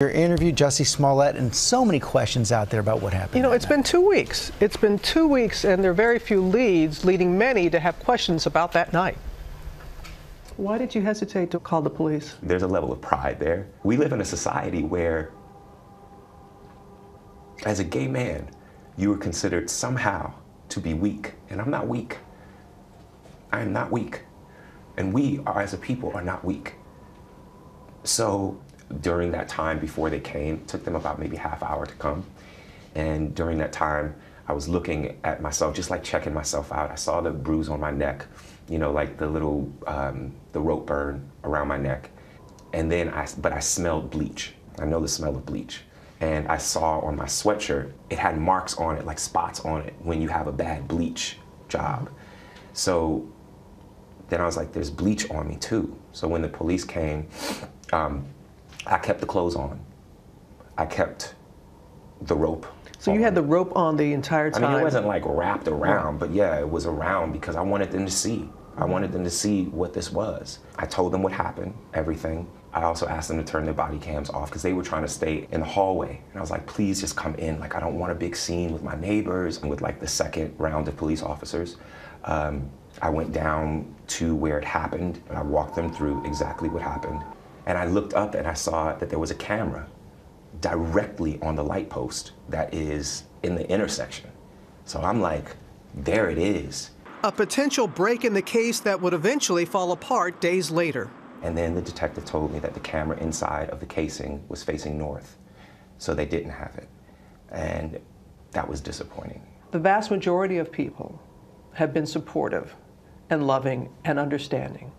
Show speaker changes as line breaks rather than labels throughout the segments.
Your interview, Jussie Smollett, and so many questions out there about what happened.
You know,
that
it's
night.
been two weeks. It's been two weeks, and there are very few leads, leading many to have questions about that night. Why did you hesitate to call the police?
There's a level of pride there. We live in a society where, as a gay man, you are considered somehow to be weak. And I'm not weak. I am not weak. And we, are, as a people, are not weak. So during that time before they came, took them about maybe half hour to come. And during that time, I was looking at myself, just like checking myself out. I saw the bruise on my neck, you know, like the little, um, the rope burn around my neck. And then I, but I smelled bleach. I know the smell of bleach. And I saw on my sweatshirt, it had marks on it, like spots on it, when you have a bad bleach job. So then I was like, there's bleach on me too. So when the police came, um, I kept the clothes on. I kept the rope.
So you had the rope on the entire time.
I mean, it wasn't like wrapped around, but yeah, it was around because I wanted them to see. I wanted them to see what this was. I told them what happened, everything. I also asked them to turn their body cams off because they were trying to stay in the hallway. And I was like, please just come in. Like, I don't want a big scene with my neighbors and with like the second round of police officers. Um, I went down to where it happened and I walked them through exactly what happened. And I looked up and I saw that there was a camera directly on the light post that is in the intersection. So I'm like, there it is.
A potential break in the case that would eventually fall apart days later.
And then the detective told me that the camera inside of the casing was facing north. So they didn't have it. And that was disappointing.
The vast majority of people have been supportive and loving and understanding.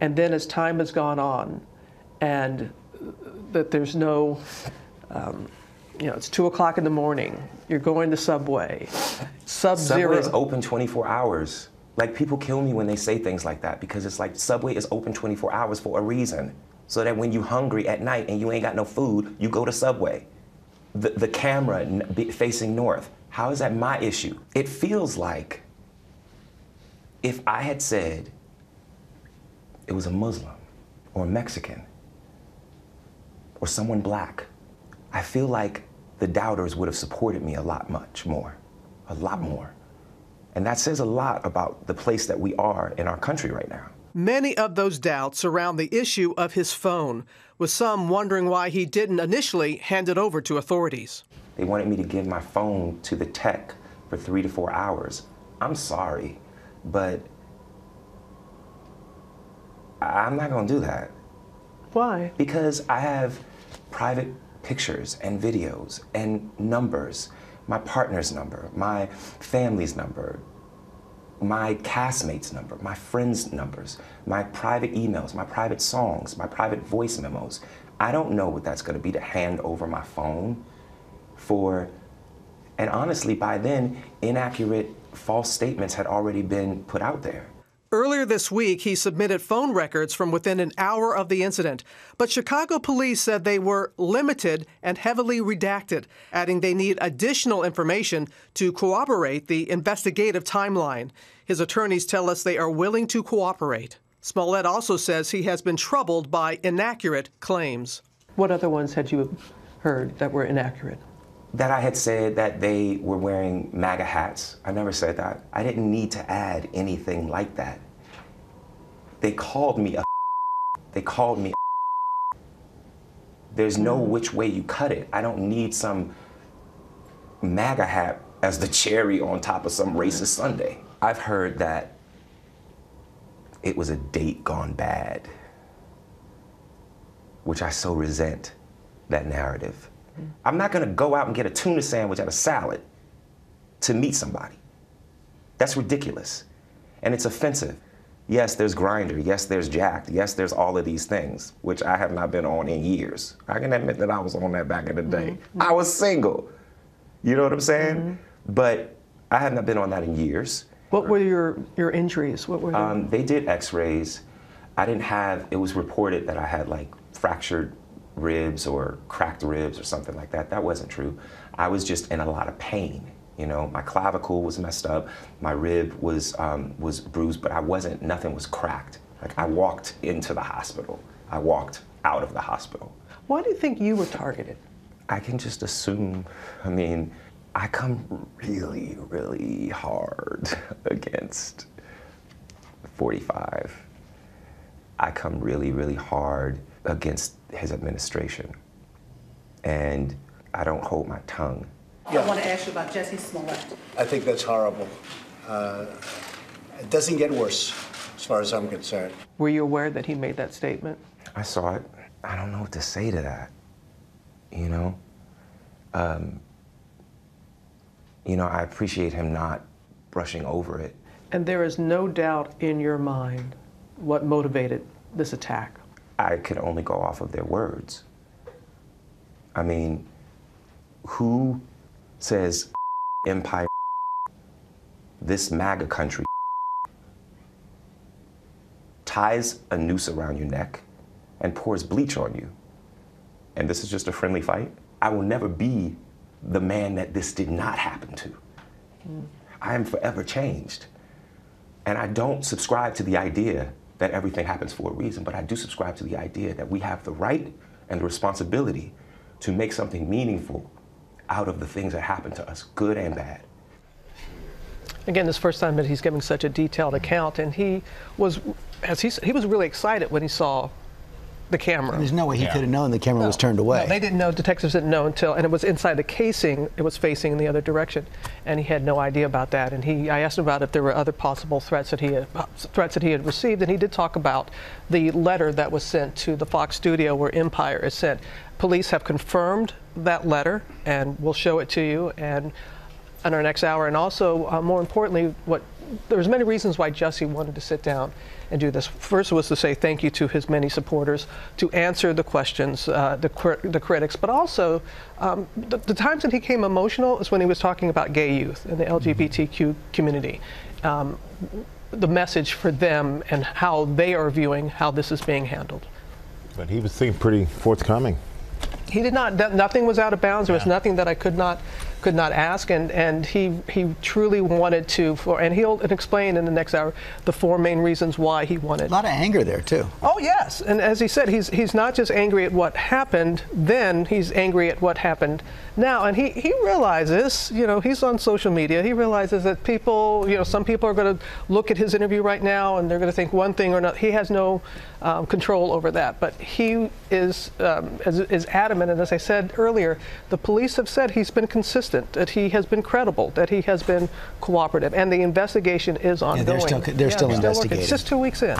And then as time has gone on, and that there's no, um, you know, it's two o'clock in the morning, you're going to Subway, sub zero.
Subway is open 24 hours. Like people kill me when they say things like that because it's like Subway is open 24 hours for a reason. So that when you're hungry at night and you ain't got no food, you go to Subway. The, the camera facing north, how is that my issue? It feels like if I had said it was a Muslim or a Mexican or someone black, I feel like the doubters would have supported me a lot much more, a lot more. And that says a lot about the place that we are in our country right now.
Many of those doubts surround the issue of his phone, with some wondering why he didn't initially hand it over to authorities.
They wanted me to give my phone to the tech for three to four hours. I'm sorry, but I'm not gonna do that
Why?
because I have private pictures and videos and numbers my partner's number, my family's number, my castmates' number, my friends' numbers, my private emails, my private songs, my private voice memos. I don't know what that's gonna be to hand over my phone for, and honestly, by then, inaccurate, false statements had already been put out there.
Earlier this week, he submitted phone records from within an hour of the incident, but Chicago police said they were limited and heavily redacted, adding they need additional information to corroborate the investigative timeline. His attorneys tell us they are willing to cooperate. Smollett also says he has been troubled by inaccurate claims. What other ones had you heard that were inaccurate?
That I had said that they were wearing MAGA hats. I never said that. I didn't need to add anything like that. They called me a. They called me. A, there's no mm. which way you cut it. I don't need some MAGA hat as the cherry on top of some racist sundae. I've heard that it was a date gone bad, which I so resent that narrative. I'm not gonna go out and get a tuna sandwich at a salad to meet somebody. That's ridiculous. And it's offensive. Yes, there's Grindr. Yes, there's Jack'd. Yes, there's all of these things, which I have not been on in years. I can admit that I was on that back in the day. I was single. You know what I'm saying? But I have not been on that in years.
What were your, your injuries? What were they?
Um, they did x-rays. I didn't have, it was reported that I had like fractured ribs or cracked ribs or something like that. That wasn't true. I was just in a lot of pain. You know, my clavicle was messed up, my rib was um, was bruised, but I wasn't. Nothing was cracked. Like I walked into the hospital. I walked out of the hospital.
Why do you think you were targeted?
I can just assume. I mean, I come really, really hard against 45. I come really, really hard against his administration. And I don't hold my tongue.
I want to ask you about Jussie Smollett.
I think that's horrible. Uh, it doesn't get worse, as far as I'm concerned.
Were you aware that he made that statement?
I saw it. I don't know what to say to that. You know? Um, you know, I appreciate him not brushing over it.
And there is no doubt in your mind what motivated this attack.
I could only go off of their words. I mean, who says empire, this MAGA country, ties a noose around your neck and pours bleach on you? And this is just a friendly fight? I will never be the man that this did not happen to. Hmm. I am forever changed. And I don't subscribe to the idea that everything happens for a reason, but I do subscribe to the idea that we have the right and the responsibility to make something meaningful out of the things that happen to us, good and bad.
Again, this first time that he's giving such a detailed account, and he was, as he, he was really excited when he saw the camera.
There's no way he could have known the camera was turned away.
No, they didn't know. Detectives didn't know until, and it was inside the casing. It was facing in the other direction, and he had no idea about that. And he, I asked him about if there were other possible threats that he had, uh, threats that he had received, and he did talk about the letter that was sent to the Fox studio where Empire is sent. Police have confirmed that letter, and we'll show it to you. And in our next hour, and also uh, more importantly, what there's many reasons why Jussie wanted to sit down and do this. First was to say thank you to his many supporters, to answer the questions, uh, the, cri- the critics, but also um, the, the times that he came emotional is when he was talking about gay youth and the LGBTQ community. Um, the message for them and how they are viewing how this is being handled.
But he was seemed pretty forthcoming.
He did not. that- Nothing was out of bounds. There was nothing that I could not could not ask, and and he he truly wanted to. For and he'll explain in the next hour the four main reasons why he wanted.
A lot of anger there, too.
Oh yes, and as he said, he's he's not just angry at what happened then. He's angry at what happened now, and he he realizes, you know, he's on social media. He realizes that people, you know, some people are going to look at his interview right now and they're going to think one thing or another. He has no um, control over that, but he is um, is, is adamant. And as I said earlier, the police have said he's been consistent, that he has been credible, that he has been cooperative, and the investigation is ongoing.
they're still- they're still
working.
investigating.
It's just two weeks in.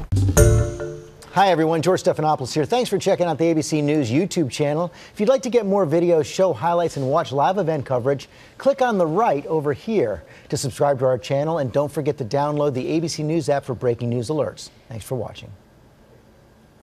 Hi, everyone. George Stephanopoulos here. Thanks for checking out the ABC News YouTube channel. If you'd like to get more videos, show highlights, and watch live event coverage, click on the right over here to subscribe to our channel. And don't forget to download the ABC News app for breaking news alerts. Thanks for watching.